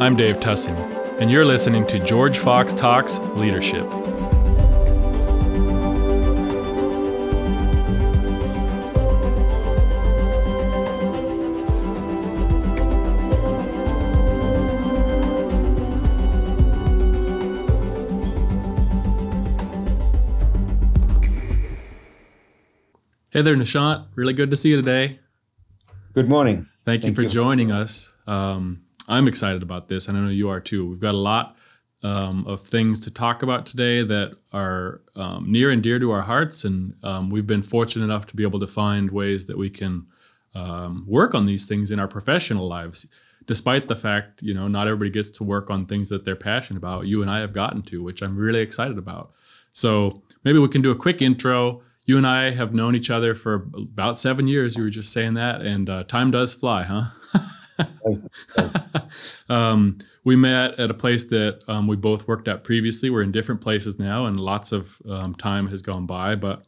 I'm Dave Tussing, and you're listening to George Fox Talks Leadership. Hey there, Nishant. Really good to see you today. Good morning. Thank, Thank you for you. joining us. Um, I'm excited about this, and I know you are too. We've got a lot um, of things to talk about today that are um, near and dear to our hearts, and um, we've been fortunate enough to be able to find ways that we can um, work on these things in our professional lives. Despite the fact, you know, not everybody gets to work on things that they're passionate about. You and I have gotten to, which I'm really excited about. So maybe we can do a quick intro you and I have known each other for about seven years. You were just saying that, and uh, time does fly, huh? um, we met at a place that um, we both worked at previously. We're in different places now, and lots of um, time has gone by. But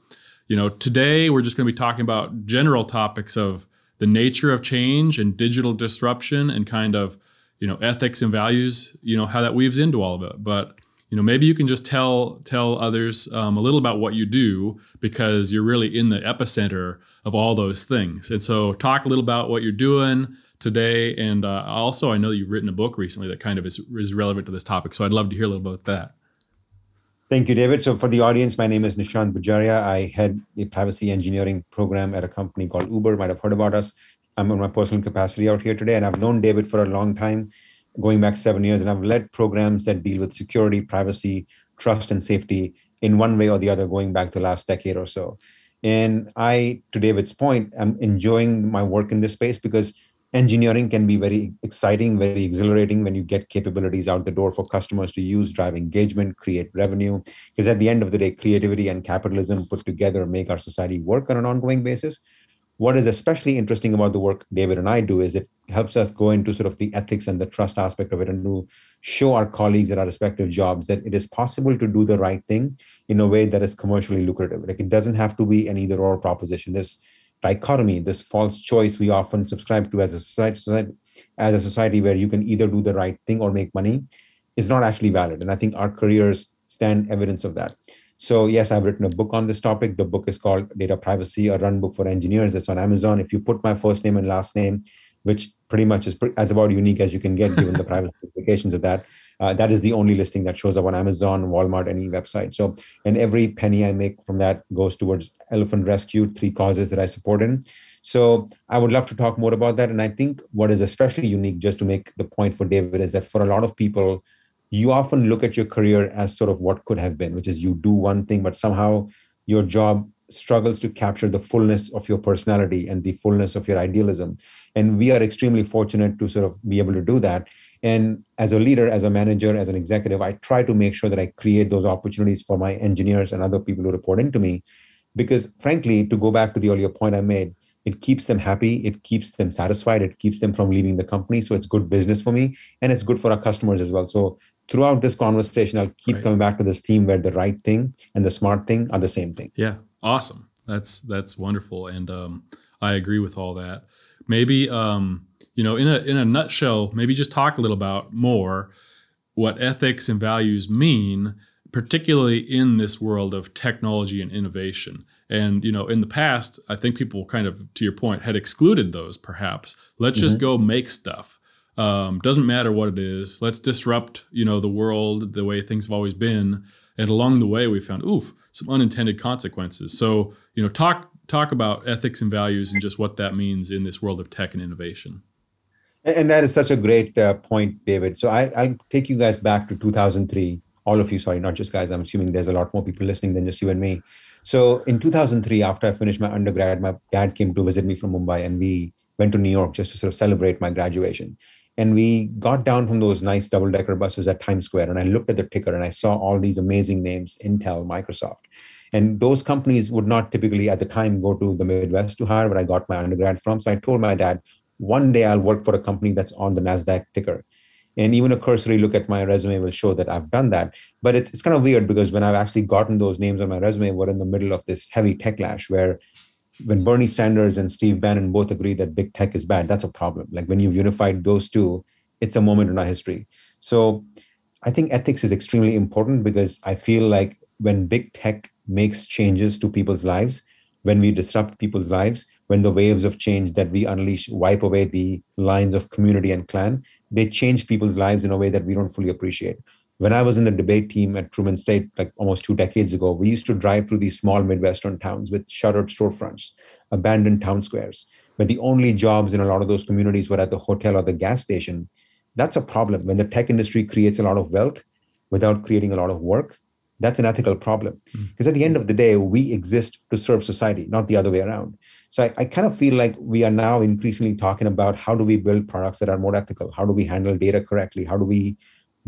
you know, today we're just going to be talking about general topics of the nature of change and digital disruption, and kind of you know ethics and values. You know how that weaves into all of it. But you know maybe you can just tell tell others um, a little about what you do because you're really in the epicenter of all those things and so talk a little about what you're doing today and uh, also i know you've written a book recently that kind of is, is relevant to this topic so i'd love to hear a little about that Thank you, David. So, for the audience, my name is Nishant Bhajaria. I head a privacy engineering program at a company called Uber. Might have heard about us. I'm in my personal capacity out here today, and I've known David for a long time going back seven years, and I've led programs that deal with security, privacy, trust, and safety in one way or the other, going back the last decade or so. And I, to David's point, I'm enjoying my work in this space because engineering can be very exciting, very exhilarating when you get capabilities out the door for customers to use, drive engagement, create revenue. Because at the end of the day, creativity and capitalism put together make our society work on an ongoing basis what is especially interesting about the work David and I do is it helps us go into sort of the ethics and the trust aspect of it and to show our colleagues at our respective jobs that it is possible to do the right thing in a way that is commercially lucrative. Like it doesn't have to be an either or proposition. This dichotomy, this false choice we often subscribe to as a society, as a society where you can either do the right thing or make money is not actually valid. And I think our careers stand evidence of that. So yes, I've written a book on this topic. The book is called Data Privacy, a run book for engineers. It's on Amazon. If you put my first name and last name, which pretty much is as about unique as you can get given the private implications of that, uh, that is the only listing that shows up on Amazon, Walmart, any website. So, and every penny I make from that goes towards elephant rescue, three causes that I support in. So I would love to talk more about that. And I think what is especially unique, just to make the point for David, is that for a lot of people, you often look at your career as sort of what could have been, which is you do one thing, but somehow your job struggles to capture the fullness of your personality and the fullness of your idealism. And we are extremely fortunate to sort of be able to do that. And as a leader, as a manager, as an executive, I try to make sure that I create those opportunities for my engineers and other people who report into me. Because frankly, to go back to the earlier point I made, it keeps them happy, it keeps them satisfied, it keeps them from leaving the company. So it's good business for me and it's good for our customers as well. So throughout this conversation, I'll keep right. coming back to this theme where the right thing and the smart thing are the same thing. Yeah, awesome. That's that's wonderful, and um, I agree with all that. Maybe um, you know, in a in a nutshell, maybe just talk a little about more what ethics and values mean, particularly in this world of technology and innovation. And you know, in the past, I think people kind of, to your point, had excluded those. Perhaps let's mm-hmm. just go make stuff um, doesn't matter what it is. Let's disrupt, you know, the world the way things have always been. And along the way, we found, oof, some unintended consequences. So, you know, talk talk about ethics and values and just what that means in this world of tech and innovation. And that is such a great uh, point, David. So I, I'll take you guys back to 2003. All of you, sorry, not just guys. I'm assuming there's a lot more people listening than just you and me. So in 2003, after I finished my undergrad, my dad came to visit me from Mumbai, and we went to New York just to sort of celebrate my graduation. And we got down from those nice double decker buses at Times Square. And I looked at the ticker and I saw all these amazing names Intel, Microsoft. And those companies would not typically at the time go to the Midwest to hire where I got my undergrad from. So I told my dad, one day I'll work for a company that's on the NASDAQ ticker. And even a cursory look at my resume will show that I've done that. But it's, it's kind of weird because when I've actually gotten those names on my resume, we're in the middle of this heavy techlash where when Bernie Sanders and Steve Bannon both agree that big tech is bad, that's a problem. Like when you've unified those two, it's a moment in our history. So I think ethics is extremely important because I feel like when big tech makes changes to people's lives, when we disrupt people's lives, when the waves of change that we unleash wipe away the lines of community and clan, they change people's lives in a way that we don't fully appreciate. When I was in the debate team at Truman State, like almost two decades ago, we used to drive through these small Midwestern towns with shuttered storefronts, abandoned town squares, where the only jobs in a lot of those communities were at the hotel or the gas station. That's a problem. When the tech industry creates a lot of wealth without creating a lot of work, that's an ethical problem. Because mm. at the end of the day, we exist to serve society, not the other way around. So I, I, kind of feel like we are now increasingly talking about how do we build products that are more ethical? How do we handle data correctly? How do we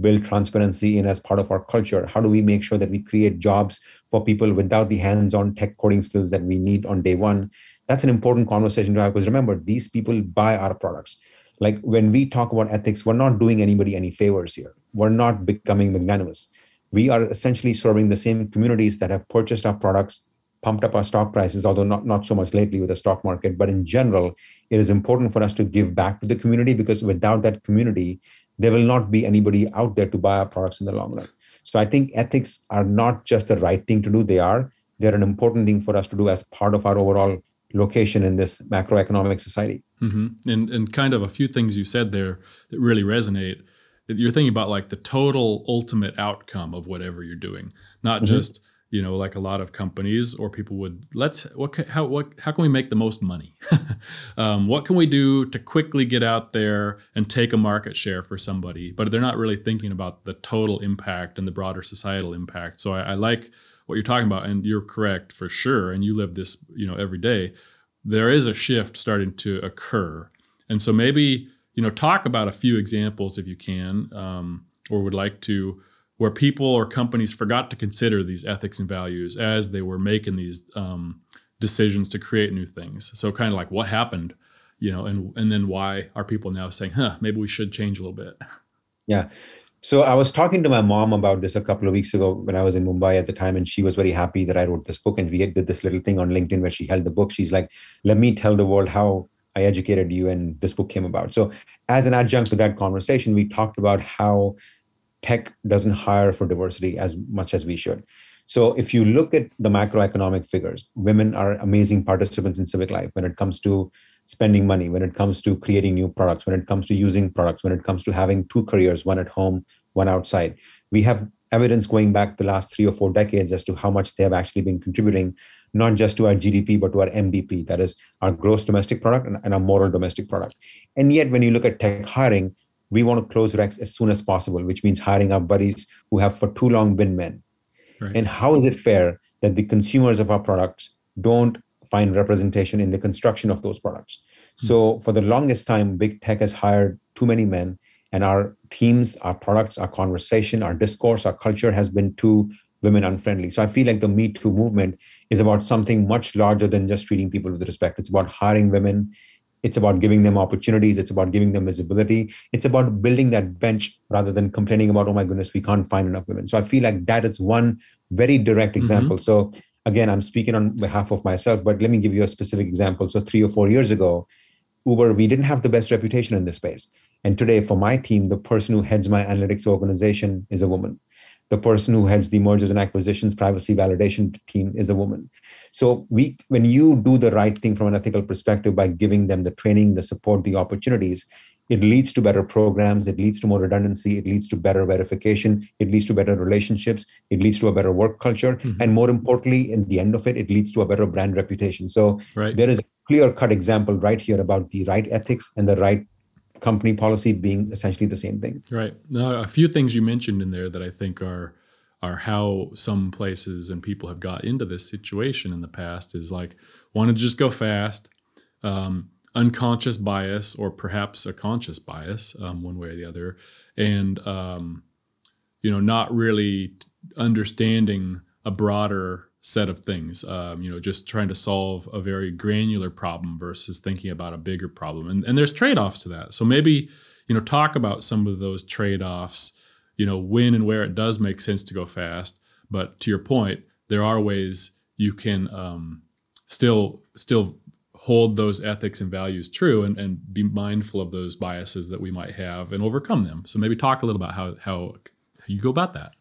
build transparency in as part of our culture? How do we make sure that we create jobs for people without the hands-on tech coding skills that we need on day one? That's an important conversation to have because remember, these people buy our products. Like when we talk about ethics, we're not doing anybody any favors here. We're not becoming magnanimous we are essentially serving the same communities that have purchased our products pumped up our stock prices although not, not so much lately with the stock market but in general it is important for us to give back to the community because without that community there will not be anybody out there to buy our products in the long run so i think ethics are not just the right thing to do they are they're an important thing for us to do as part of our overall location in this macroeconomic society mm-hmm. and, and kind of a few things you said there that really resonate you're thinking about like the total ultimate outcome of whatever you're doing, not mm-hmm. just you know like a lot of companies or people would let's what how what how can we make the most money? Um, what can we do to quickly get out there and take a market share for somebody? But they're not really thinking about the total impact and the broader societal impact. So I, I like what you're talking about and you're correct for sure and you live this you know every day. There is a shift starting to occur. And so maybe you know, talk about a few examples if you can, um, or would like to, where people or companies forgot to consider these ethics and values as they were making these um, decisions to create new things. So, kind of like what happened, you know, and and then why are people now saying, "Huh, maybe we should change a little bit." Yeah. So I was talking to my mom about this a couple of weeks ago when I was in Mumbai at the time, and she was very happy that I wrote this book. And we did this little thing on LinkedIn where she held the book. She's like, "Let me tell the world how I educated you and this book came about. So, as an adjunct to that conversation, we talked about how tech doesn't hire for diversity as much as we should. So, if you look at the macroeconomic figures, women are amazing participants in civic life when it comes to spending money, when it comes to creating new products, when it comes to using products, when it comes to having two careers, one at home, one outside. We have evidence going back the last three or four decades as to how much they have actually been contributing not just to our GDP, but to our MDP, that is our gross domestic product and, and our moral domestic product. And yet, when you look at tech hiring, we want to close ranks as soon as possible, which means hiring our buddies who have for too long been men. Right. And how is it fair that the consumers of our products don't find representation in the construction of those products? Mm-hmm. So, for the longest time, big tech has hired too many men, and our teams, our products, our conversation, our discourse, our culture has been too women unfriendly. So, I feel like the Me Too movement is about something much larger than just treating people with respect. It's about hiring women. It's about giving them opportunities. It's about giving them visibility. It's about building that bench rather than complaining about, oh my goodness, we can't find enough women. So I feel like that is one very direct mm-hmm. example. Mm-hmm. So again, I'm speaking on behalf of myself, but let me give you a specific example. So three or four years ago, Uber, we didn't have the best reputation in this space. And today, for my team, the person who heads my analytics organization is a woman the person who heads the mergers and acquisitions privacy validation team is a woman so we when you do the right thing from an ethical perspective by giving them the training the support the opportunities it leads to better programs it leads to more redundancy it leads to better verification it leads to better relationships it leads to a better work culture mm-hmm. and more importantly in the end of it it leads to a better brand reputation so right. there is a clear cut example right here about the right ethics and the right company policy being essentially the same thing. Right. Now, a few things you mentioned in there that I think are are how some places and people have got into this situation in the past is like want to just go fast, um, unconscious bias or perhaps a conscious bias, um, one way or the other, and um, you know not really understanding a broader set of things. Um, you know, just trying to solve a very granular problem versus thinking about a bigger problem. And, and there's trade offs to that. So maybe, you know, talk about some of those trade offs, you know, when and where it does make sense to go fast. But to your point, there are ways you can um, still still hold those ethics and values true and, and be mindful of those biases that we might have and overcome them. So maybe talk a little about how how you go about that.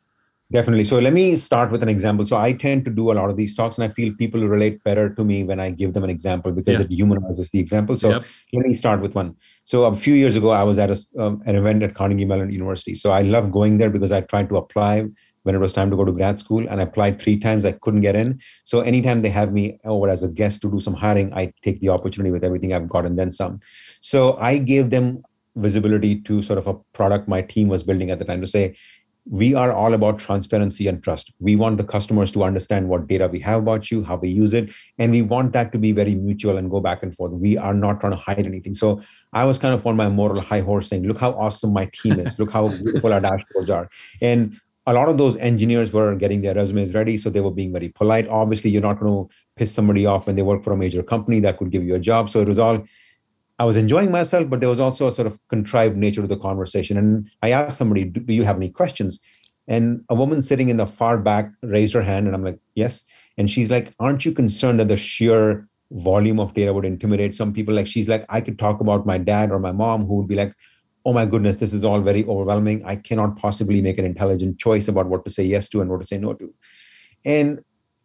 Definitely. So let me start with an example. So I tend to do a lot of these talks, and I feel people relate better to me when I give them an example because yeah. it humanizes the example. So yep. let me start with one. So a few years ago, I was at a, um, an event at Carnegie Mellon University. So I love going there because I tried to apply when it was time to go to grad school and I applied three times. I couldn't get in. So anytime they have me over as a guest to do some hiring, I take the opportunity with everything I've got and then some. So I gave them visibility to sort of a product my team was building at the time to say, we are all about transparency and trust. We want the customers to understand what data we have about you, how we use it, and we want that to be very mutual and go back and forth. We are not trying to hide anything. So I was kind of on my moral high horse saying, look how awesome my team is. look how beautiful our dashboards are. And a lot of those engineers were getting their resumes ready. So they were being very polite. Obviously, you're not going to piss somebody off when they work for a major company that could give you a job. So it was all I was enjoying myself, but there was also a sort of contrived nature to the conversation. And I asked somebody, do, do you have any questions? And a woman sitting in the far back raised her hand, and I'm like, yes. And she's like, aren't you concerned that the sheer volume of data would intimidate some people? Like, she's like, I could talk about my dad or my mom who would be like, oh my goodness, this is all very overwhelming. I cannot possibly make an intelligent choice about what to say yes to and what to say no to. And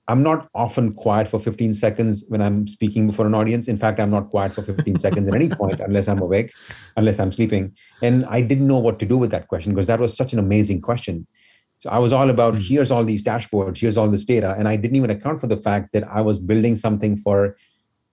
I'm not often quiet for 15 seconds when I'm speaking before an audience. In fact, I'm not quiet for 15 seconds at any point unless I'm awake, unless I'm sleeping. And I didn't know what to do with that question because that was such an amazing question. So I was all about mm-hmm. here's all these dashboards, here's all this data. And I didn't even account for the fact that I was building something for,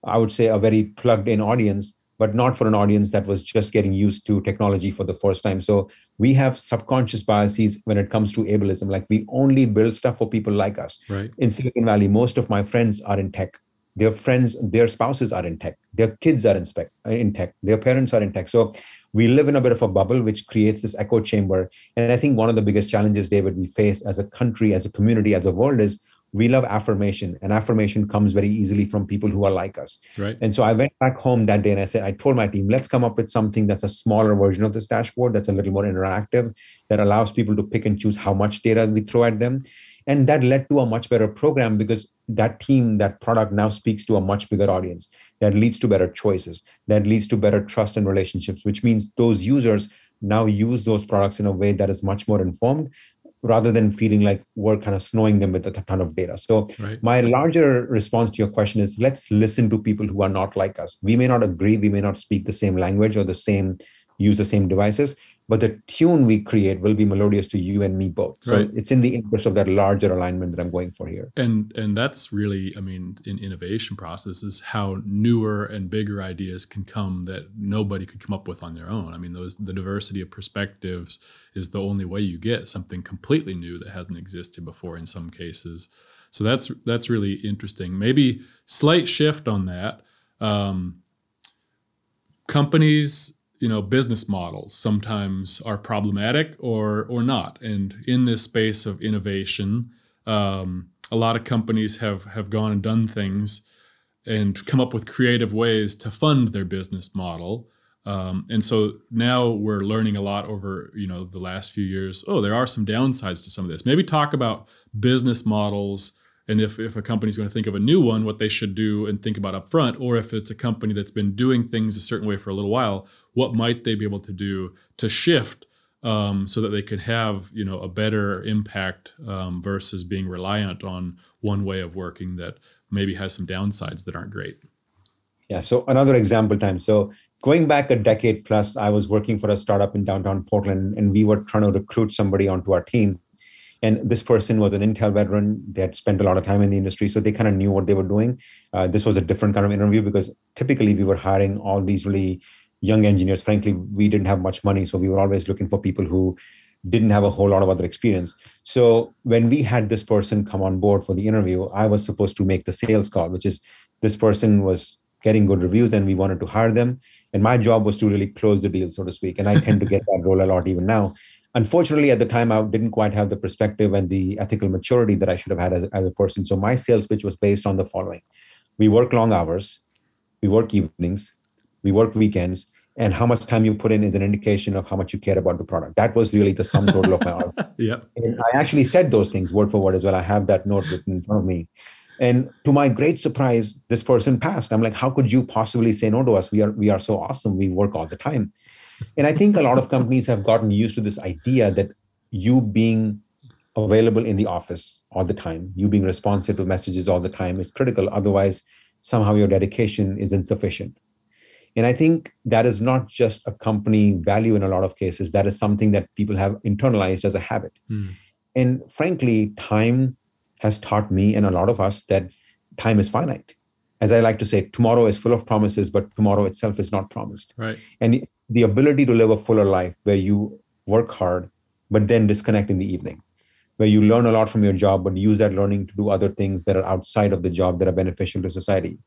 I would say, a very plugged in audience but not for an audience that was just getting used to technology for the first time. So we have subconscious biases when it comes to ableism. Like we only build stuff for people like us. Right. In Silicon Valley, most of my friends are in tech. Their friends, their spouses are in tech. Their kids are in, spec, uh, in tech. Their parents are in tech. So we live in a bit of a bubble, which creates this echo chamber. And I think one of the biggest challenges, David, we face as a country, as a community, as a world is we love affirmation and affirmation comes very easily from people who are like us. Right. And so i went back home that day and i said i told my team let's come up with something that's a smaller version of this dashboard that's a little more interactive that allows people to pick and choose how much data we throw at them. And that led to a much better program because that team that product now speaks to a much bigger audience. That leads to better choices. That leads to better trust and relationships which means those users now use those products in a way that is much more informed rather than feeling like we're kind of snowing them with a ton of data. So right. my larger response to your question is let's listen to people who are not like us. We may not agree, we may not speak the same language or the same use the same devices, but the tune we create will be melodious to you and me both. So right. it's in the interest of that larger alignment that i'm going for here. And and that's really i mean in innovation processes how newer and bigger ideas can come that nobody could come up with on their own. I mean those the diversity of perspectives is the only way you get something completely new that hasn't existed before in some cases. So that's that's really interesting. Maybe slight shift on that. Um, companies you know business models sometimes are problematic or or not. And in this space of innovation um, a lot of companies have have gone and done things and come up with creative ways to fund their business model. Um, and so now we're learning a lot over you know the last few years. Oh there are some downsides to some of this. Maybe talk about business models and if, if a company's going to think of a new one what they should do and think about up front or if it's a company that's been doing things a certain way for a little while what might they be able to do to shift um, so that they could have you know a better impact um, versus being reliant on one way of working that maybe has some downsides that aren't great? Yeah so another example time. So going back a decade plus i was working for a startup in downtown portland and we were trying to recruit somebody onto our team and this person was an Intel veteran. They had spent a lot of time in the industry, so they kind of knew what they were doing. Uh, this was a different kind of interview because typically we were hiring all these really young engineers. Frankly, we didn't have much money, so we were always looking for people who didn't have a whole lot of other experience. So when we had this person come on board for the interview, I was supposed to make the sales call, which is this person was getting good reviews and we wanted to hire them. And my job was to really close the deal, so to speak. And I tend to get that role a lot even now unfortunately at the time i didn't quite have the perspective and the ethical maturity that i should have had as, as a person. So my sales pitch was based on the following. We work long hours. We work evenings. We work weekends. And how much time you put in is an indication of how much you care about the product. That was really the sum total of my art yeah. And i actually said those things word for word as well. I have that note written in front of me. And to my great surprise, this person passed. I'm like, how could you possibly say no to us? We are we are so awesome. We work all the time. And I think a lot of companies have gotten used to this idea that you being available in the office all the time, you being responsive to messages all the time is critical. Otherwise, somehow your dedication is insufficient. And I think that is not just a company value in a lot of cases. That is something that people have internalized as a habit. Mm. And frankly, time has taught me and a lot of us that time is finite. As I like to say, tomorrow is full of promises, but tomorrow itself is not promised. Right. And the ability to live a fuller life where you work hard, but then disconnect in the evening, where you learn a lot from your job, but use that learning to do other things that are outside of the job that are beneficial to society.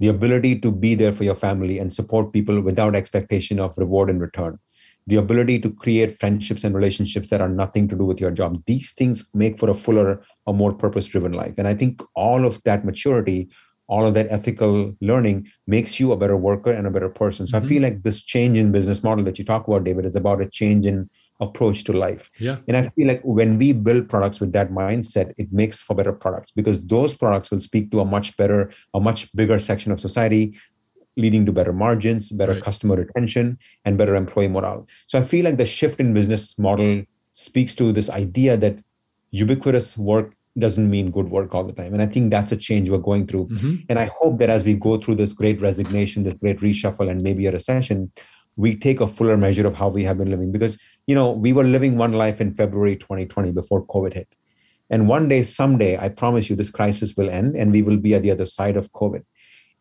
The ability to be there for your family and support people without expectation of reward in return. The ability to create friendships and relationships that are nothing to do with your job. These things make for a fuller, a more purpose driven life. And I think all of that maturity all of that ethical learning makes you a better worker and a better person. So mm-hmm. I feel like this change in business model that you talk about, David, is about a change in approach to life. Yeah. And I feel like when we build products with that mindset, it makes for better products because those products will speak to a much better, a much bigger section of society, leading to better margins, better right. customer retention, and better employee morale. So I feel like the shift in business model speaks to this idea that ubiquitous work doesn't mean good work all the time. And I think that's a change we're going through. Mm-hmm. And I hope that as we go through this great resignation, this great reshuffle, and maybe a recession, we take a fuller measure of how we have been living. Because, you know, we were living one life in February 2020 before COVID hit. And one day, someday, I promise you, this crisis will end and we will be at the other side of COVID.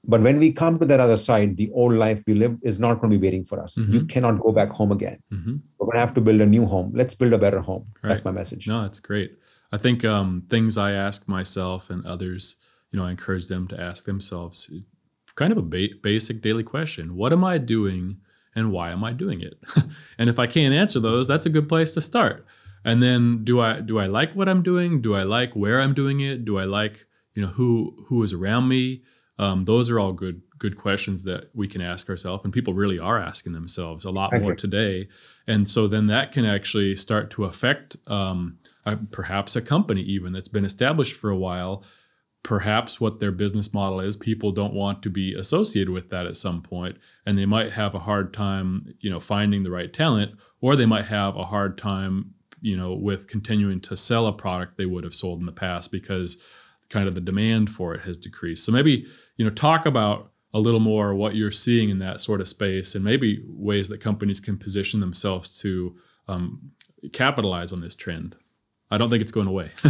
But when we come to that other side, the old life we lived is not going to be waiting for us. Mm-hmm. You cannot go back home again. Mm-hmm. We're going to have to build a new home. Let's build a better home. Right. That's my message. No, that's great. I think um, things I ask myself and others, you know, I encourage them to ask themselves kind of a ba- basic daily question What am I doing and why am I doing it? and if I can't answer those, that's a good place to start. And then do I do I like what I'm doing? Do I like where I'm doing it? Do I like you know who who is around me? Um, those are all good good questions that we can ask ourselves, and people really are asking themselves a lot more today. And so then that can actually start to affect um, perhaps a company even that's been established for a while. Perhaps what their business model is, people don't want to be associated with that at some point, and they might have a hard time, you know, finding the right talent, or they might have a hard time, you know, with continuing to sell a product they would have sold in the past because kind of the demand for it has decreased. So maybe you know talk about a little more what you're seeing in that sort of space and maybe ways that companies can position themselves to um, capitalize on this trend i don't think it's going away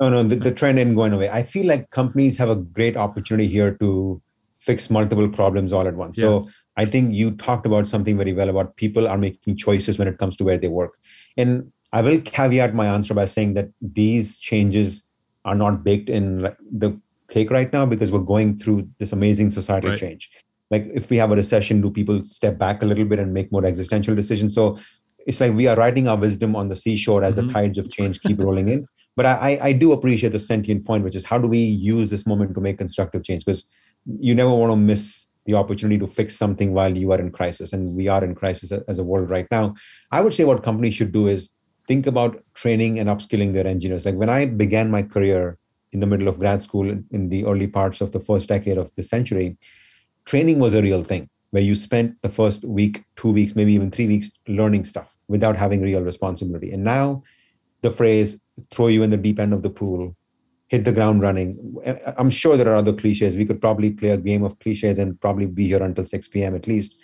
no no the, the trend ain't going away i feel like companies have a great opportunity here to fix multiple problems all at once yeah. so i think you talked about something very well about people are making choices when it comes to where they work and i will caveat my answer by saying that these changes are not baked in the cake right now because we're going through this amazing societal right. change. Like if we have a recession, do people step back a little bit and make more existential decisions? So it's like we are writing our wisdom on the seashore as mm-hmm. the tides of change keep rolling in. But I, I do appreciate the sentient point, which is how do we use this moment to make constructive change? Because you never want to miss the opportunity to fix something while you are in crisis. And we are in crisis as a world right now. I would say what companies should do is think about training and upskilling their engineers. Like when I began my career, in the middle of grad school in the early parts of the first decade of the century, training was a real thing where you spent the first week, two weeks, maybe even three weeks learning stuff without having real responsibility. And now the phrase throw you in the deep end of the pool, hit the ground running. I'm sure there are other cliches. We could probably play a game of cliches and probably be here until 6 p.m. at least.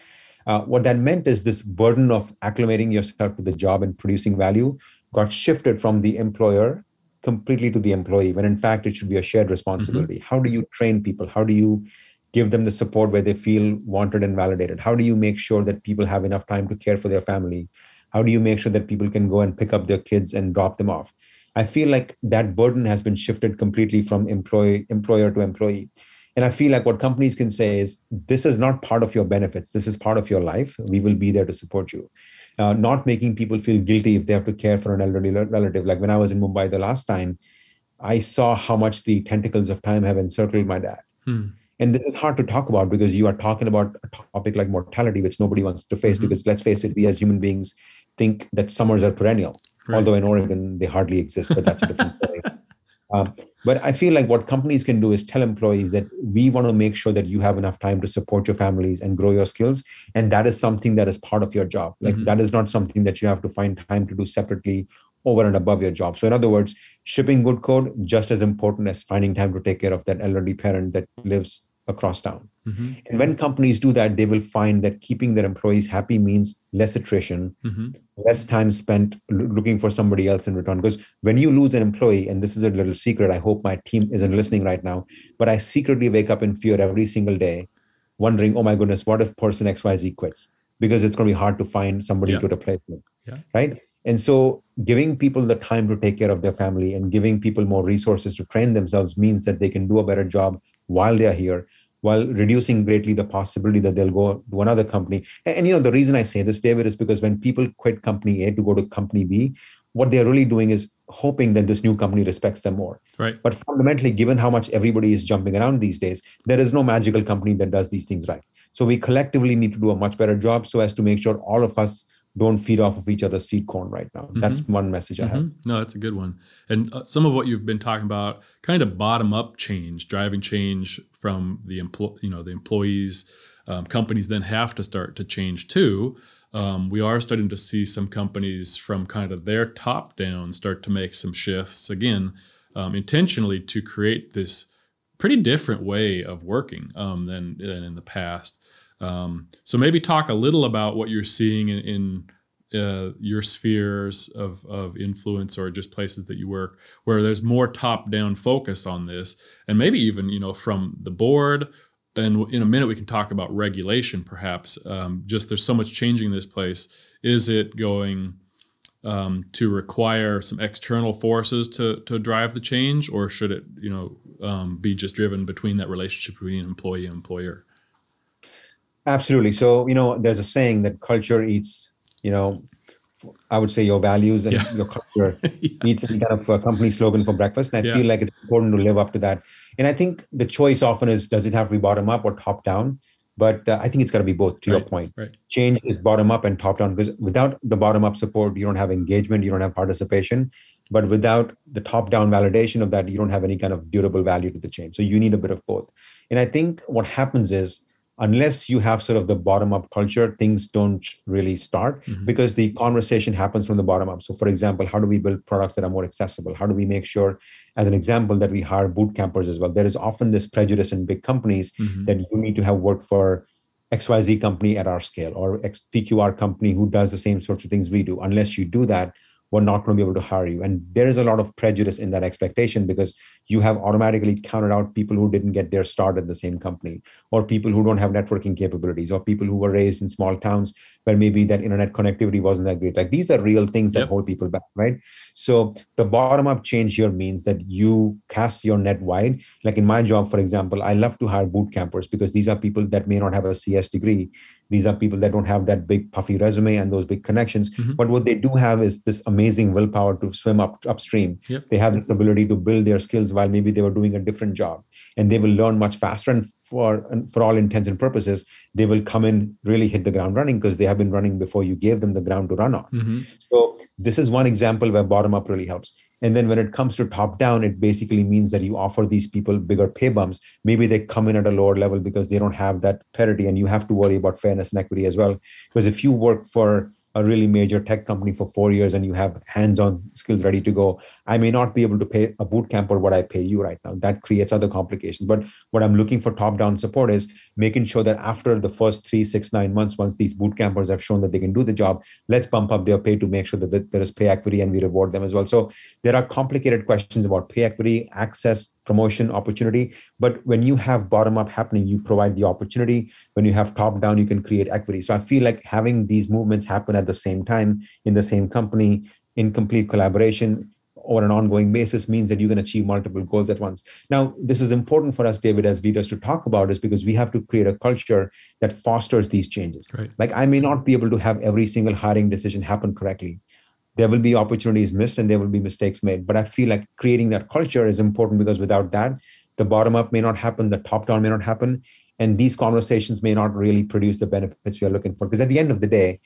Uh, what that meant is this burden of acclimating yourself to the job and producing value got shifted from the employer completely to the employee when in fact it should be a shared responsibility mm-hmm. how do you train people how do you give them the support where they feel wanted and validated. How do you make sure that people have enough time to care for their family? How do you make sure that people can go and pick up their kids and drop them off? I feel like that burden has been shifted completely from employee employer to employee. And i feel like what companies can say is this is not part of your benefits. This is part of your life. We will be there to support you. Uh, not making people feel guilty if they have to care for an elderly relative. Like when I was in Mumbai the last time, I saw how much the tentacles of time have encircled my dad. Hmm. And this is hard to talk about because you are talking about a topic like mortality, which nobody wants to face. Mm-hmm. Because let's face it, we as human beings think that summers are perennial. Right. Although in Oregon they hardly exist, but that's a different story. Um, but I feel like what companies can do is tell employees that we want to make sure that you have enough time to support your families and grow your skills. And that is something that is part of your job. Like Mhm. that is not something that you have to find time to do separately over and above your job. So, in other words, shipping good code just as important as finding time to take care of that elderly parent that lives across town. Mhm. And when companies do that, they will find that keeping their employees happy means less attrition, Mhm. less time spent looking for somebody else in return. Because when you lose an employee, and this is a little secret, I hope my team isn't listening right now, but I secretly wake up in fear every single day, wondering, oh my goodness, what if person XYZ quits? Because it's going to be hard to find somebody Yeah. to replace them. Yeah. Right. And so giving people the time to take care of their family and giving people more resources to train themselves means that they can do a better job while they're here while reducing greatly the possibility that they'll go to another company. And, and, you know, the reason I say this, David, is because when people quit company A to go to company B, what they're really doing is hoping that this new company respects them more. Right. But fundamentally, given how much everybody is jumping around these days, there is no magical company that does these things right. So we collectively need to do a much better job so as to make sure all of us don't feed off of each other's seed corn right now. That's one message I have. Mhm. No, that's a good one. And uh, some of what you've been talking about, kind of bottom up change, driving change from the employ, you know, the employees. Um, companies then have to start to change too. Um, we are starting to see some companies from kind of their top down start to make some shifts again, um, intentionally to create this pretty different way of working um, than than in the past. Um, so maybe talk a little about what you're seeing in, in uh, your spheres of, of influence or just places that you work where there's more top down focus on this. And maybe even you know from the board and in a minute we can talk about regulation perhaps. Um, just there's so much changing in this place. Is it going um, to require some external forces to, to drive the change or should it you know um, be just driven between that relationship between employee and employer? Absolutely. So, you know, there's a saying that culture eats, you know, I would say your values and Yeah. your culture Yeah. eats some kind of a company slogan for breakfast. And I Yeah. feel like it's important to live up to that. And I think the choice often is does it have to be bottom up or top down? But uh, I think it's got to be both, to your point. right. Change is bottom up and top down because without the bottom up support, you don't have engagement, you don't have participation. But without the top down validation of that, you don't have any kind of durable value to the change. So you need a bit of both. And I think what happens is, unless you have sort of the bottom up culture, things don't really start Mhm. because the conversation happens from the bottom up. So, for example, how do we build products that are more accessible? How do we make sure, as an example, that we hire boot campers as well? There is often this prejudice in big companies Mhm. that you need to have worked for XYZ company at our scale or PQR company who does the same sorts of things we do. Unless you do that, we're not going to be able to hire you. And there is a lot of prejudice in that expectation because you have automatically counted out people who didn't get their start at the same company, or people who don't have networking capabilities, or people who were raised in small towns where maybe that internet connectivity wasn't that great. Like these are real things that Yep. hold people back, right? So the bottom up change here means that you cast your net wide. Like in my job, for example, I love to hire boot campers because these are people that may not have a CS degree. These are people that don't have that big puffy resume and those big connections. Mhm. But what they do have is this amazing willpower to swim up upstream. Yep. They have this ability to build their skills while maybe they were doing a different job, and they will learn much faster. And for and for all intents and purposes, they will come in really hit the ground running because they have been running before you gave them the ground to run on. Mhm. So this is one example where bottom up really helps. And then when it comes to top down, it basically means that you offer these people bigger pay bumps. Maybe they come in at a lower level because they don't have that parity, and you have to worry about fairness and equity as well. Because if you work for a really major tech company for four years and you have hands-on skills ready to go, I may not be able to pay a boot camp or what I pay you right now. That creates other complications. But what I'm looking for top-down support is making sure that after the first three, six, nine months, once these boot campers have shown that they can do the job, let's bump up their pay to make sure that there is pay equity and we reward them as well. So there are complicated questions about pay equity, access, promotion, opportunity. But when you have bottom up happening, you provide the opportunity. When you have top down, you can create equity. So I feel like having these movements happen at the same time in the same company in complete collaboration or an ongoing basis means that you can achieve multiple goals at once. Now, this is important for us, David, as leaders to talk about, is because we have to create a culture that fosters these changes. Right. Like I may not be able to have every single hiring decision happen correctly. There will be opportunities missed and there will be mistakes made. But I feel like creating that culture is important because without that, the bottom up may not happen, the top down may not happen, and these conversations may not really produce the benefits we are looking for. Because at the end of the day,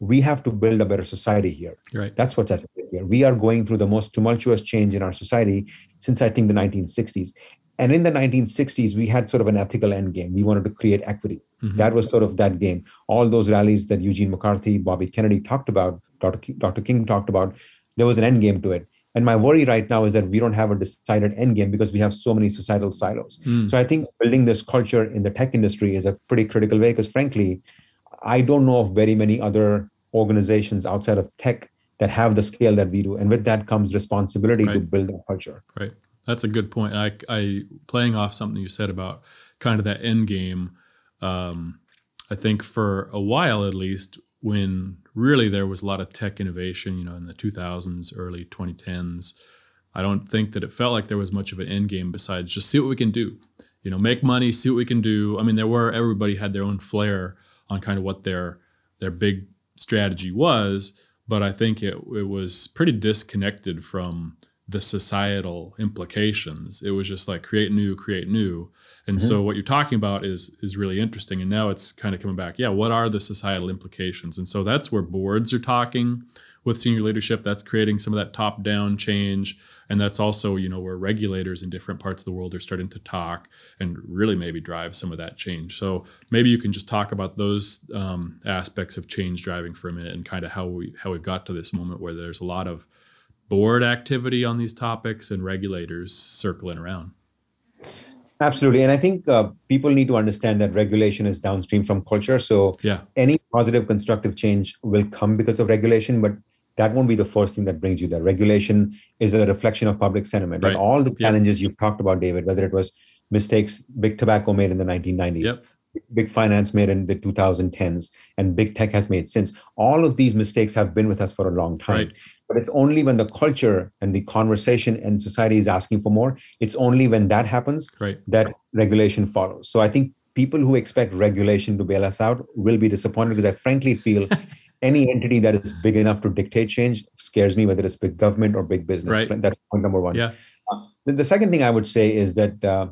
we have to build a better society here. Right. That's what's at stake here. We are going through the most tumultuous change in our society since I think the 1960s. And in the 1960s, we had sort of an ethical end game. We wanted to create equity. Mhm. That was sort of that game. All those rallies that Eugene McCarthy, Bobby Kennedy talked about, Dr. King, Dr. King talked about, there was an end game to it. And my worry right now is that we don't have a decided end game because we have so many societal silos. Mm. So I think building this culture in the tech industry is a pretty critical way because frankly, I don't know of very many other organizations outside of tech that have the scale that we do. And with that comes responsibility to build that culture. Right. That's a good point. I, I playing off something you said about kind of that end game. Um, I think for a while at least, when really there was a lot of tech innovation, you know, in the 2000s, early 2010s, I don't think that it felt like there was much of an end game besides just see what we can do. You know, make money, see what we can do. I mean, there were everybody had their own flair on kind of what their their big strategy was, but I think it it was pretty disconnected from the societal implications. It was just like create new, create new. And so what you're talking about is is really interesting. And now it's kind of coming back. Yeah, what are the societal implications? And so that's where boards are talking with senior leadership. That's creating some of that top down change. And that's also, you know, where regulators in different parts of the world are starting to talk and really maybe drive some of that change. So maybe you can just talk about those um, aspects of change driving for a minute and kind of how we how we've got to this moment where there's a lot of board activity on these topics and regulators circling around. Absolutely. And I think uh, people need to understand that regulation is downstream from culture. So Yeah. any positive, constructive change will come because of regulation, but that won't be the first thing that brings you there. Regulation is a reflection of public sentiment. And all the Yeah. challenges you've talked about, David, whether it was mistakes big tobacco made in the 1990s, Yep. big finance made in the 2010s, and big tech has made since, all of these mistakes have been with us for a long time. Right. But it's only when the culture and the conversation and society is asking for more, it's only when that happens Right. that regulation follows. So I think people who expect regulation to bail us out will be disappointed because I frankly feel any entity that is big enough to dictate change scares me, whether it's big government or big business. Right. That's point number one. Yeah. The, the second thing I would say is that uh,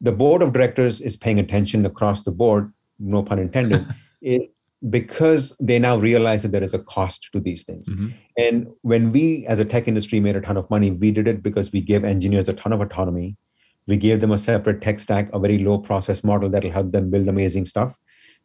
the board of directors is paying attention across the board, no pun intended, it, because they now realize that there is a cost to these things. Mhm. And when we, as a tech industry, made a ton of money, we did it because we gave engineers a ton of autonomy. We gave them a separate tech stack, a very low process model that'll help them build amazing stuff.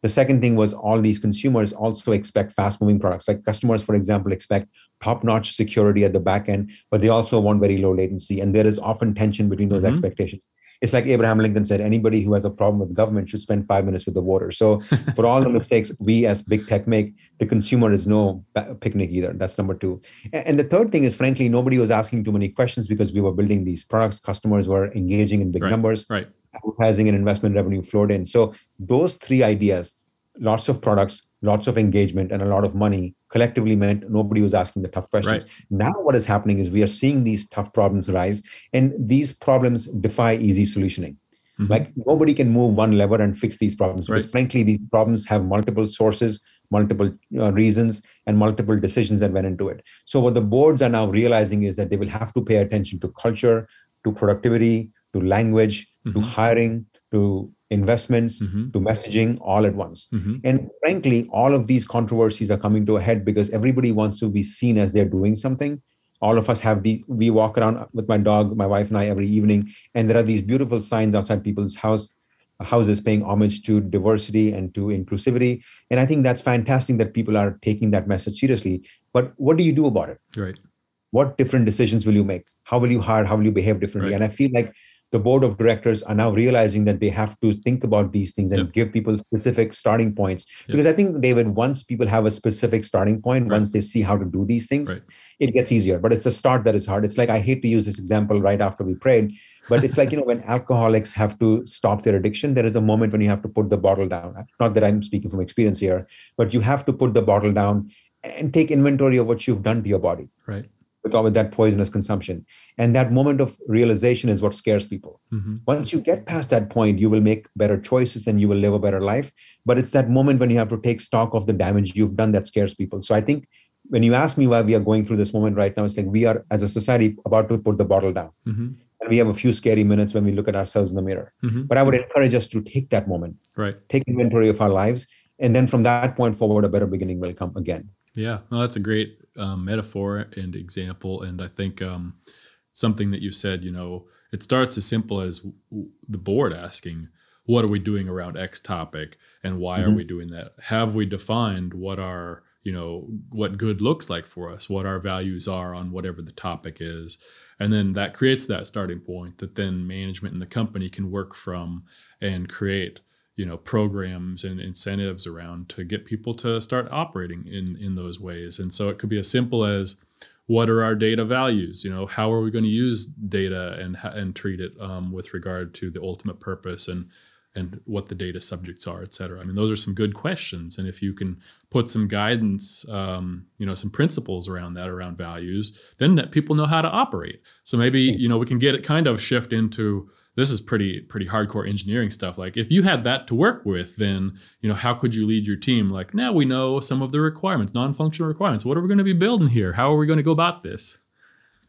The second thing was all these consumers also expect fast moving products. Like customers, for example, expect top notch security at the back end, but they also want very low latency. And there is often tension between those Mhm. expectations. It's like Abraham Lincoln said anybody who has a problem with government should spend five minutes with the voters. So, for all the mistakes we as big tech make, the consumer is no picnic either. That's number two. And the third thing is, frankly, nobody was asking too many questions because we were building these products. Customers were engaging in big Right. numbers Right. advertising and investment revenue flowed in. So those three ideas, lots of products, lots of engagement, and a lot of money collectively meant nobody was asking the tough questions. Now what is happening is we are seeing these tough problems rise, and these problems defy easy solutioning. Mhm. Like nobody can move one lever and fix these problems because frankly, these problems have multiple sources, multiple uh, reasons, and multiple decisions that went into it. So what the boards are now realizing is that they will have to pay attention to culture, to productivity, to language, to Mhm. hiring, to investments, Mhm. to messaging all at once. Mhm. And frankly, all of these controversies are coming to a head because everybody wants to be seen as they're doing something. All of us have the, we walk around with my dog, my wife and I every evening, and there are these beautiful signs outside people's house, houses paying homage to diversity and to inclusivity. And I think that's fantastic that people are taking that message seriously. But what do you do about it? Right. what different decisions will you make how will you hire how will you behave differently Right. and i feel like the board of directors are now realizing that they have to think about these things and Yep. give people specific starting points Yep. because i think david once people have a specific starting point Right. once they see how to do these things Right. it gets easier but it's the start that is hard it's like i hate to use this example right after we prayed but it's like you know when alcoholics have to stop their addiction there is a moment when you have to put the bottle down not that i'm speaking from experience here but you have to put the bottle down and take inventory of what you've done to your body Right. With all of that poisonous consumption. And that moment of realization is what scares people. Mhm. Once you get past that point, you will make better choices and you will live a better life. But it's that moment when you have to take stock of the damage you've done that scares people. So I think when you ask me why we are going through this moment right now, it's like we are, as a society, about to put the bottle down. Mhm. And we have a few scary minutes when we look at ourselves in the mirror. Mhm. But I would encourage us to take that moment, Right. take inventory of our lives, and then from that point forward, a better beginning will come again. Yeah, no, that's a great um, metaphor and example, and I think um, something that you said. You know, it starts as simple as the board asking, "What are we doing around X topic, and why mm-hmm. are we doing that? Have we defined what our you know what good looks like for us, what our values are on whatever the topic is?" And then that creates that starting point that then management and the company can work from and create you know programs and incentives around to get people to start operating in in those ways. And so it could be as simple as what are our data values? You know how are we going to use data and and treat it um, with regard to the ultimate purpose and and what the data subjects are et cetera? I mean those are some good questions. And if you can put some guidance um, you know some principles around that around values then that people know how to operate. So maybe you know we can get it kind of shift into this is pretty pretty hardcore engineering stuff. Like if you had that to work with then you know how could you lead your team? Like now we know some of the requirements non-functional requirements. What are we going to be building here? How are we going to go about this?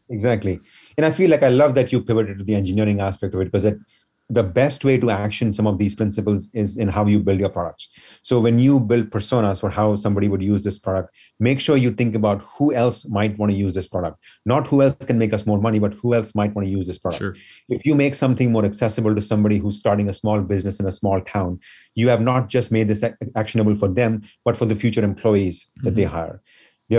Exactly. And i feel like i love that you pivoted to the engineering aspect of it because it the best way to action some of these principles is in how you build your products. So when you build personas for how somebody would use this product, make sure you think about who else might want to use this product. Not who else can make us more money, but who else might want to use this product. Sure. If you make something more accessible to somebody who's starting a small business in a small town, you have not just made this actionable for them, but for the future employees that mm-hmm. they hire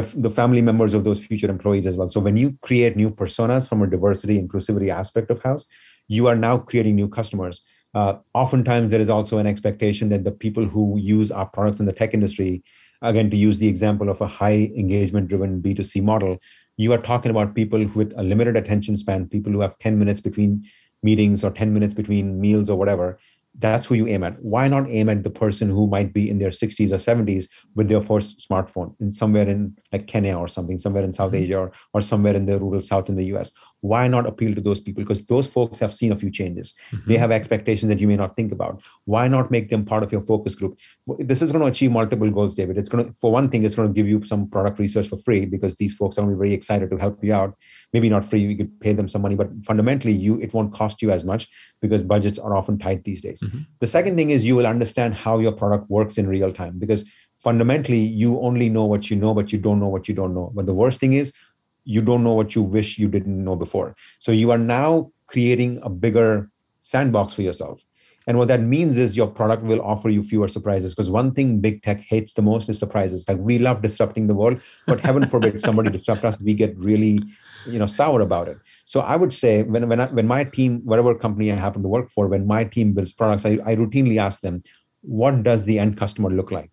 the family members of those future employees as well. So when you create new personas from a diversity inclusivity aspect of house, you are now creating new customers. Uh, oftentimes, there is also an expectation that the people who use our products in the tech industry, again, to use the example of a high engagement driven B2C model, you are talking about people with a limited attention span, people who have 10 minutes between meetings or 10 minutes between meals or whatever that's who you aim at. Why not aim at the person who might be in their 60s or 70s with their first smartphone in somewhere in like Kenya or something, somewhere in South mm-hmm. Asia or, or somewhere in the rural South in the US? Why not appeal to those people? Because those folks have seen a few changes. Mm-hmm. They have expectations that you may not think about. Why not make them part of your focus group? This is going to achieve multiple goals, David. It's going to, for one thing, it's going to give you some product research for free because these folks are going to be very excited to help you out maybe not free you could pay them some money but fundamentally you it won't cost you as much because budgets are often tight these days mm-hmm. the second thing is you will understand how your product works in real time because fundamentally you only know what you know but you don't know what you don't know but the worst thing is you don't know what you wish you didn't know before so you are now creating a bigger sandbox for yourself and what that means is your product will offer you fewer surprises. Because one thing big tech hates the most is surprises. Like we love disrupting the world, but heaven forbid somebody disrupt us, we get really you know sour about it so i would say when when, I, when my team whatever company i happen to work for when my team builds products I, I routinely ask them what does the end customer look like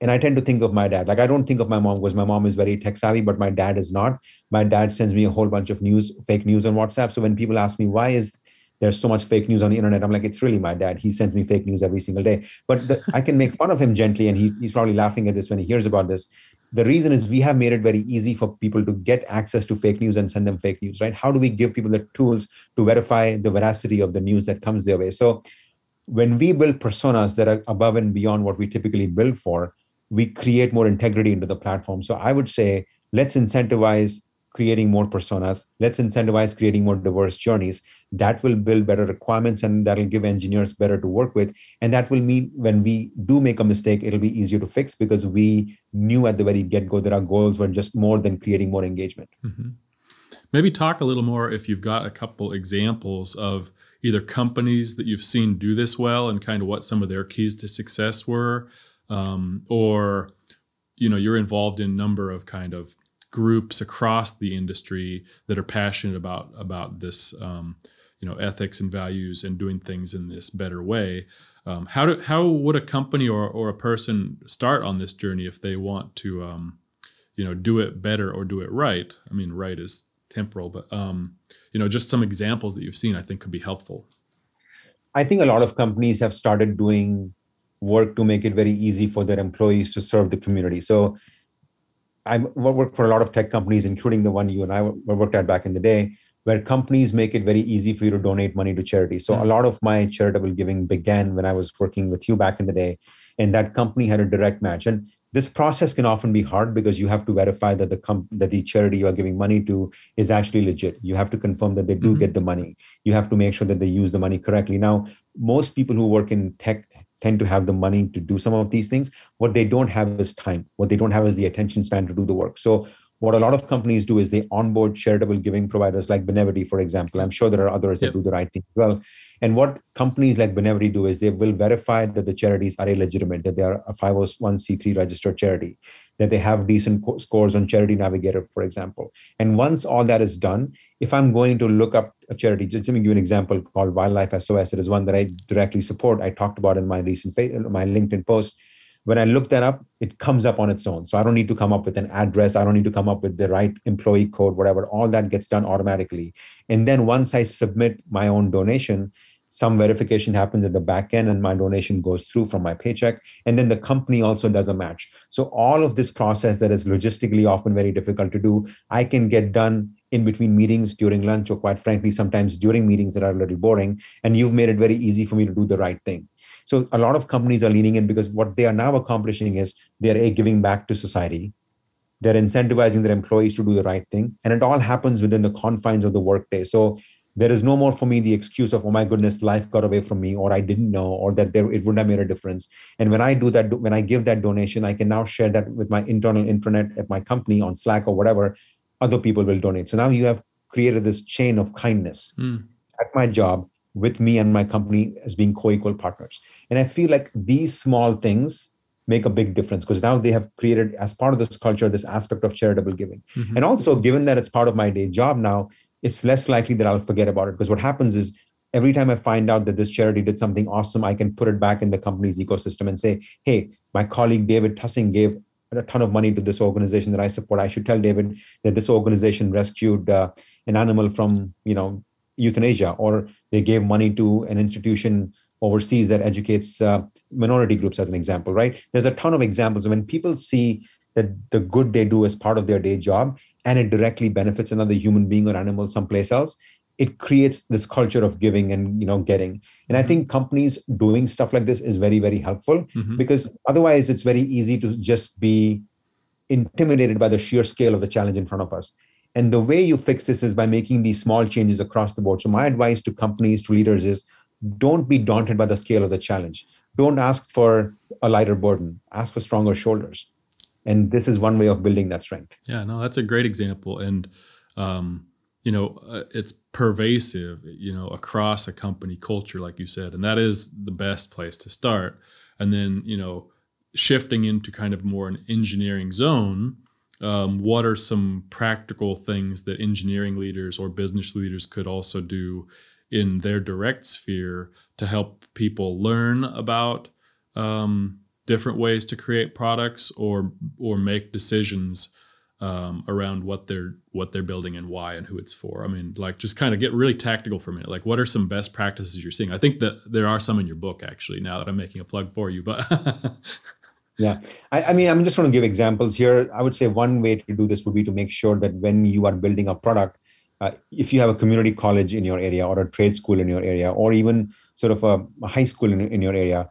and i tend to think of my dad. Like i don't think of my mom because my mom is very tech savvy but my dad is not. My dad sends me a whole bunch of news fake news on whatsapp. So when people ask me why is there's so much fake news on the internet? I'm like it's really my dad. He sends me fake news every single day. But the, i can make fun of him gently and he, he's probably laughing at this when he hears about this. The reason is we have made it very easy for people to get access to fake news and send them fake news right? How do we give people the tools to verify the veracity of the news that comes their way? So when we build personas that are above and beyond what we typically build for we create more integrity into the platform. So i would say let's incentivize creating more personas. Let's incentivize creating more diverse journeys. That will build better requirements and that'll give engineers better to work with. And that will mean when we do make a mistake it'll be easier to fix because we knew at the very get-go that our goals were just more than creating more engagement. Mm-hmm. maybe talk a little more if you've got a couple examples of either companies that you've seen do this well and kind of what some of their keys to success were um, or you know you're involved in a number of kind of groups across the industry that are passionate about about this um, you know ethics and values and doing things in this better way. Um, how do how would a company or, or a person start on this journey if they want to um, you know do it better or do it right? I mean right is temporal but um, you know just some examples that you've seen i think could be helpful. I think a lot of companies have started doing work to make it very easy for their employees to serve the community so I work for a lot of tech companies, including the one you and I worked at back in the day, where companies make it very easy for you to donate money to charity. So mm-hmm. a lot of my charitable giving began when I was working with you back in the day, and that company had a direct match. And this process can often be hard because you have to verify that the comp- that the charity you are giving money to is actually legit. You have to confirm that they do mm-hmm. get the money. You have to make sure that they use the money correctly. Now, most people who work in tech tend to have the money to do some of these things. What they don't have is time. What they don't have is the attention span to do the work. So what a lot of companies do is they onboard charitable giving providers like Benevity, for example. I'm sure there are others that yep. do the right thing as well. And what companies like Benevity do is they will verify that the charities are illegitimate, that they are a 501c3 registered charity, that they have decent co- scores on Charity Navigator, for example. And once all that is done, if I'm going to look up a charity, just me give you an example called Wildlife SOS, it is one that I directly support. I talked about in my recent uh, my LinkedIn post when I look that up, it comes up on its own. So I don't need to come up with an address. I don't need to come up with the right employee code, whatever. All that gets done automatically. And then once I submit my own donation, some verification happens at the back end and my donation goes through from my paycheck. And then the company also does a match. So all of this process that is logistically often very difficult to do, I can get done in between meetings during lunch or quite frankly, sometimes during meetings that are a little boring. And you've made it very easy for me to do the right thing. So a lot of companies are leaning in because what they are now accomplishing is they're a giving back to society. They're incentivizing their employees to do the right thing. And it all happens within the confines of the workday. So there is no more for me the excuse of, oh my goodness, life got away from me, or I didn't know, or that there it wouldn't have made a difference. And when I do that, when I give that donation, I can now share that with my internal intranet at my company on Slack or whatever. Other people will donate. So now you have created this chain of kindness mm. at my job with me and my company as being co-equal partners and i feel like these small things make a big difference because now they have created as part of this culture this aspect of charitable giving mm-hmm. and also given that it's part of my day job now it's less likely that i'll forget about it. Because what happens is every time i find out that this charity did something awesome i can put it back in the company's ecosystem and say hey my colleague david tussing gave a ton of money to this organization that i support. I should tell david that this organization rescued uh, an animal from you know euthanasia or they gave money to an institution overseas that educates uh, minority groups as an example right? There's a ton of examples. When people see that the good they do as part of their day job and it directly benefits another human being or animal someplace else it creates this culture of giving and you know getting and i mm-hmm. think companies doing stuff like this is very very helpful mm-hmm. because otherwise it's very easy to just be intimidated by the sheer scale of the challenge in front of us and the way you fix this is by making these small changes across the board. So, my advice to companies, to leaders is don't be daunted by the scale of the challenge. Don't ask for a lighter burden, ask for stronger shoulders. And this is one way of building that strength. Yeah, no, that's a great example. And, um, you know, uh, it's pervasive, you know, across a company culture, like you said. And that is the best place to start. And then, you know, shifting into kind of more an engineering zone um, what are some practical things that engineering leaders or business leaders could also do in their direct sphere to help people learn about um, different ways to create products or or make decisions um, around what they're what they're building and why and who it's for. I mean, like just kind of get really tactical for a minute. Like, what are some best practices you're seeing? I think that there are some in your book actually. Now that I'm making a plug for you, but Yeah, I, I, mean, I'm just going to give examples here. I would say one way to do this would be to make sure that when you are building a product, uh, if you have a community college in your area or a trade school in your area, or even sort of a, a high school in, in your area,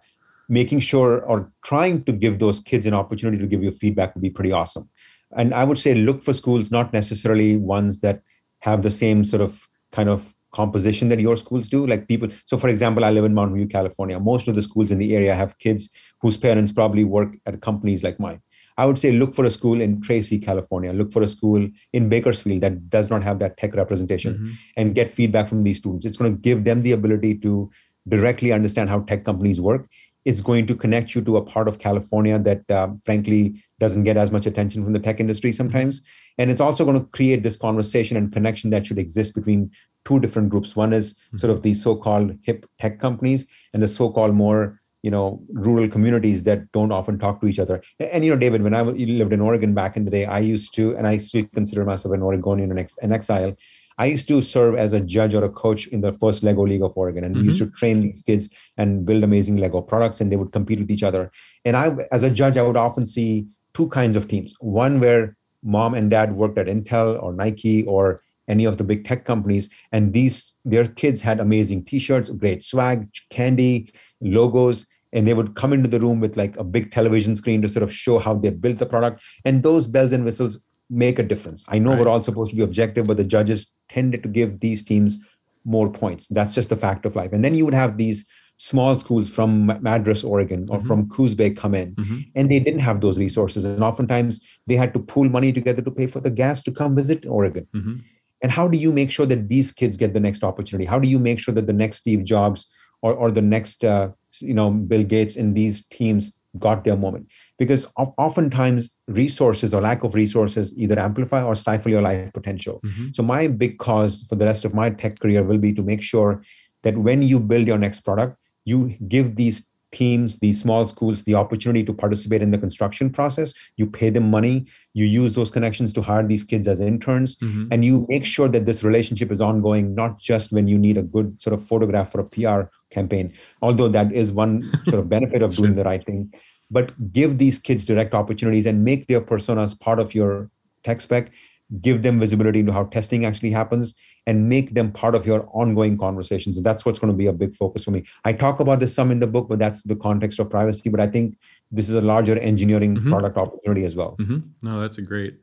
making sure or trying to give those kids an opportunity to give you feedback would be pretty awesome. And I would say look for schools, not necessarily ones that have the same sort of kind of composition that your schools do. Like people so for example i live in mountain view california. Most of the schools in the area have kids whose parents probably work at companies like mine. I would say look for a school in tracy california. Look for a school in bakersfield that does not have that tech representation mm-hmm. and get feedback from these students. It's going to give them the ability to directly understand how tech companies work it's going to connect you to a part of california that uh, frankly doesn't get as much attention from the tech industry sometimes and it's also going to create this conversation and connection that should exist between two different groups. One is mm-hmm. sort of the so-called hip tech companies and the so-called more you know rural communities that don't often talk to each other. And you know, David, when I lived in Oregon back in the day, I used to, and I still consider myself an Oregonian and an exile. I used to serve as a judge or a coach in the first Lego League of Oregon, and mm-hmm. we used mm-hmm. to train these kids and build amazing Lego products, and they would compete with each other. And I, as a judge, I would often see two kinds of teams. One where mom and dad worked at Intel or Nike or any of the big tech companies and these their kids had amazing t-shirts great swag candy logos and they would come into the room with like a big television screen to sort of show how they built the product and those bells and whistles make a difference i know right. we're all supposed to be objective but the judges tended to give these teams more points that's just the fact of life and then you would have these small schools from Madras, Oregon, or Mhm. from Coos Bay come in, Mhm. and they didn't have those resources, and oftentimes they had to pool money together to pay for the gas to come visit Oregon. Mhm. And how do you make sure that these kids get the next opportunity? How do you make sure that the next Steve Jobs or, or the next uh, you know Bill Gates in these teams got their moment? Because oftentimes resources or lack of resources either amplify or stifle your life potential. Mhm. So my big cause for the rest of my tech career will be to make sure that when you build your next product, you give these teams, these small schools, the opportunity to participate in the construction process. You pay them money. You use those connections to hire these kids as interns, Mhm. and you make sure that this relationship is ongoing, not just when you need a good sort of photograph for a PR campaign, although that is one sort of benefit of doing Sure. the right thing. But give these kids direct opportunities and make their personas part of your tech spec give them visibility into how testing actually happens and make them part of your ongoing conversations and that's what's going to be a big focus for me i talk about this some in the book but that's the context of privacy but i think this is a larger engineering Mhm. product opportunity as well hmm No, that's a great,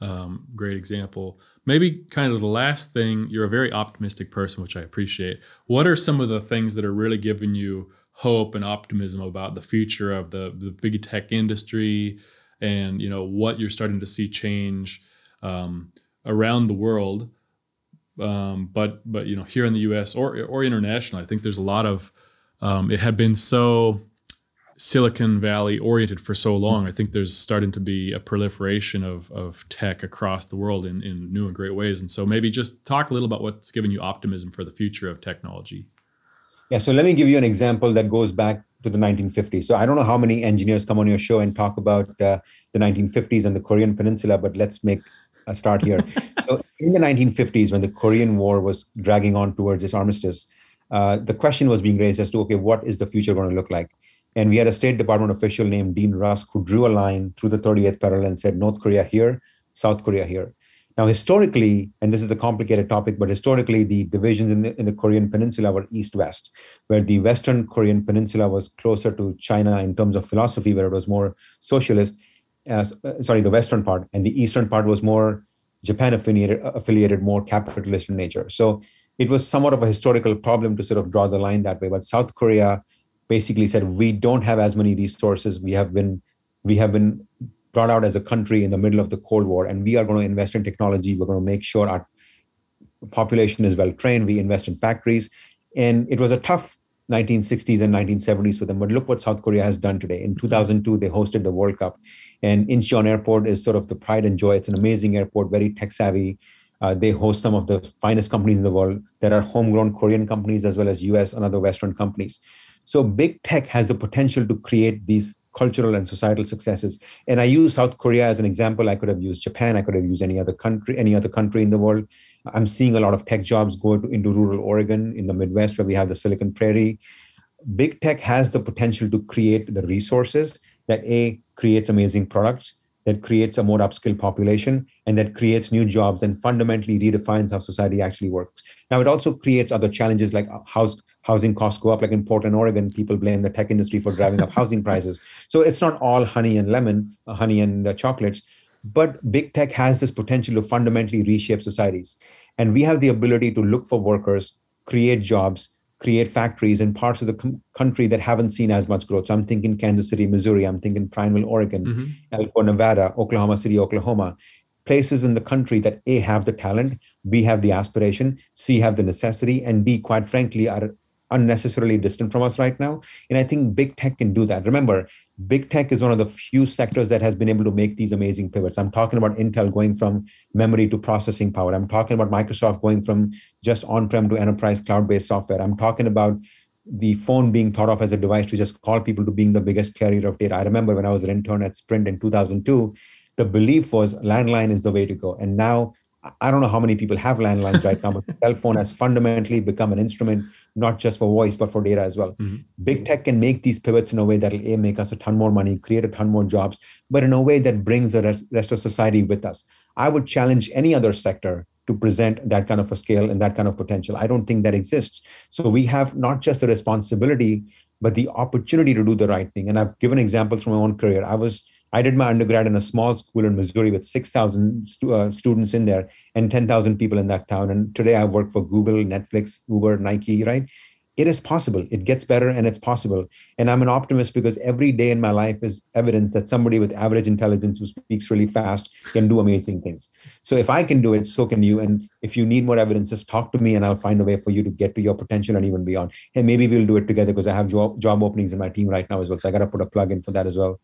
um, great example. Maybe kind of the last thing. You're a very optimistic person, which I appreciate. What are some of the things that are really giving you hope and optimism about the future of the the big tech industry, and you know what you're starting to see change um, around the world? Um, but but you know here in the U.S. or or international, I think there's a lot of um, it had been so Silicon Valley oriented for so long. I think there's starting to be a proliferation of, of tech across the world in, in new and great ways. And so maybe just talk a little about what's giving you optimism for the future of technology. Yeah so let me give you an example that goes back to the 1950s so i don't know how many engineers come on your show and talk about uh, the 1950s and the korean peninsula but let's make a start here. So in the 1950s when the korean war was dragging on towards this armistice uh, the question was being raised as to okay what is the future going to look like? And we had a state department official named dean rusk who drew a line through the 38th parallel and said north korea here south korea here now historically and this is a complicated topic but historically the divisions in the, in the korean peninsula were east west where the western korean peninsula was closer to china in terms of philosophy where it was more socialist uh, sorry the western part and the eastern part was more japan affiliated affiliated more capitalist in nature. So it was somewhat of a historical problem to sort of draw the line that way but south korea basically said we don't have as many resources. We have been we have been brought out as a country in the middle of the cold war and we are going to invest in technology. We're going to make sure our population is well trained. We invest in factories. And it was a tough 1960s and 1970s for them but look what south korea has done today. In 2002 they hosted the world cup and incheon airport is sort of the pride and joy. It's an amazing airport very tech savvy. Uh, they host some of the finest companies in the world. There are homegrown korean companies as well as us and other western companies. So big tech has the potential to create these cultural and societal successes. And I use South Korea as an example. I could have used Japan. I could have used any other country, any other country in the world. I'm seeing a lot of tech jobs go into rural Oregon in the Midwest, where we have the Silicon Prairie. Big tech has the potential to create the resources that a creates amazing products, that creates a more upskilled population, and that creates new jobs and fundamentally redefines how society actually works. Now, it also creates other challenges like house housing costs go up. Like in Portland, Oregon, people blame the tech industry for driving up housing prices. So it's not all honey and lemon, uh, honey and uh, chocolates, but big tech has this potential to fundamentally reshape societies. And we have the ability to look for workers, create jobs, create factories in parts of the com- country that haven't seen as much growth. So I'm thinking Kansas City, Missouri. I'm thinking Prineville, Oregon, Mm-hmm. Elko, Nevada, Oklahoma City, Oklahoma. Places in the country that A have the talent, B have the aspiration, C have the necessity, and D, quite frankly, are unnecessarily distant from us right now. And I think big tech can do that. Remember, big tech is one of the few sectors that has been able to make these amazing pivots. I'm talking about Intel going from memory to processing power. I'm talking about Microsoft going from just on prem to enterprise cloud based software. I'm talking about the phone being thought of as a device to just call people to being the biggest carrier of data. I remember when I was an intern at Sprint in 2002, the belief was landline is the way to go. And now I don't know how many people have landlines right now, but the cell phone has fundamentally become an instrument, not just for voice, but for data as well. Mhm. Big tech can make these pivots in a way that'll A, make us a ton more money, create a ton more jobs, but in a way that brings the rest, rest of society with us. I would challenge any other sector to present that kind of a scale and that kind of potential. I don't think that exists. So we have not just the responsibility, but the opportunity to do the right thing. And I've given examples from my own career. I was I did my undergrad in a small school in Missouri with 6,000 stu- uh, students in there and 10,000 people in that town. And today I work for Google, Netflix, Uber, Nike, right? it is possible. It gets better and it's possible. And I'm an optimist because every day in my life is evidence that somebody with average intelligence who speaks really fast can do amazing things. So if I can do it, so can you. And if you need more evidence, just talk to me and I'll find a way for you to get to your potential and even beyond. And maybe we'll do it together because I have job, job openings in my team right now as well. So I got to put a plug in for that as well.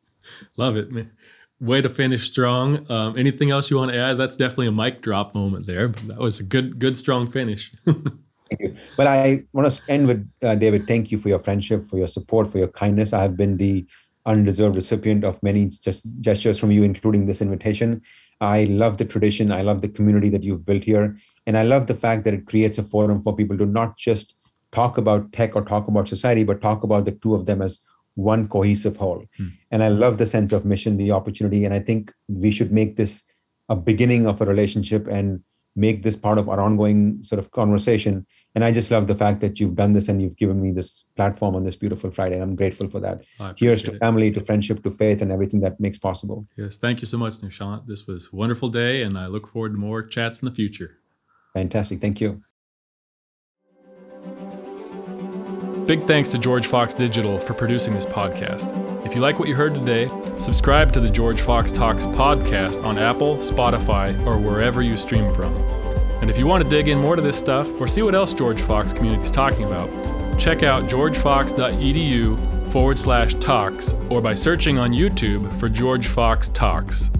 Love it, man. Way to finish strong. Um, anything else you want to add? That's definitely a mic drop moment there. That was a good, good, strong finish. Thank you. But I want to end with uh, David. Thank you for your friendship, for your support, for your kindness. I have been the undeserved recipient of many just gestures from you, including this invitation. I love the tradition. I love the community that you've built here. And I love the fact that it creates a forum for people to not just talk about tech or talk about society, but talk about the two of them as one cohesive whole. Hmm. And I love the sense of mission, the opportunity. And I think we should make this a beginning of a relationship and make this part of our ongoing sort of conversation. And I just love the fact that you've done this and you've given me this platform on this beautiful Friday. And I'm grateful for that. Here's to it. family, to friendship, to faith, and everything that makes possible. Yes. Thank you so much, Nishant. This was a wonderful day, and I look forward to more chats in the future. Fantastic. Thank you. Big thanks to George Fox Digital for producing this podcast. If you like what you heard today, subscribe to the George Fox Talks podcast on Apple, Spotify, or wherever you stream from. And if you want to dig in more to this stuff or see what else George Fox Community is talking about, check out georgefox.edu forward slash talks or by searching on YouTube for George Fox Talks.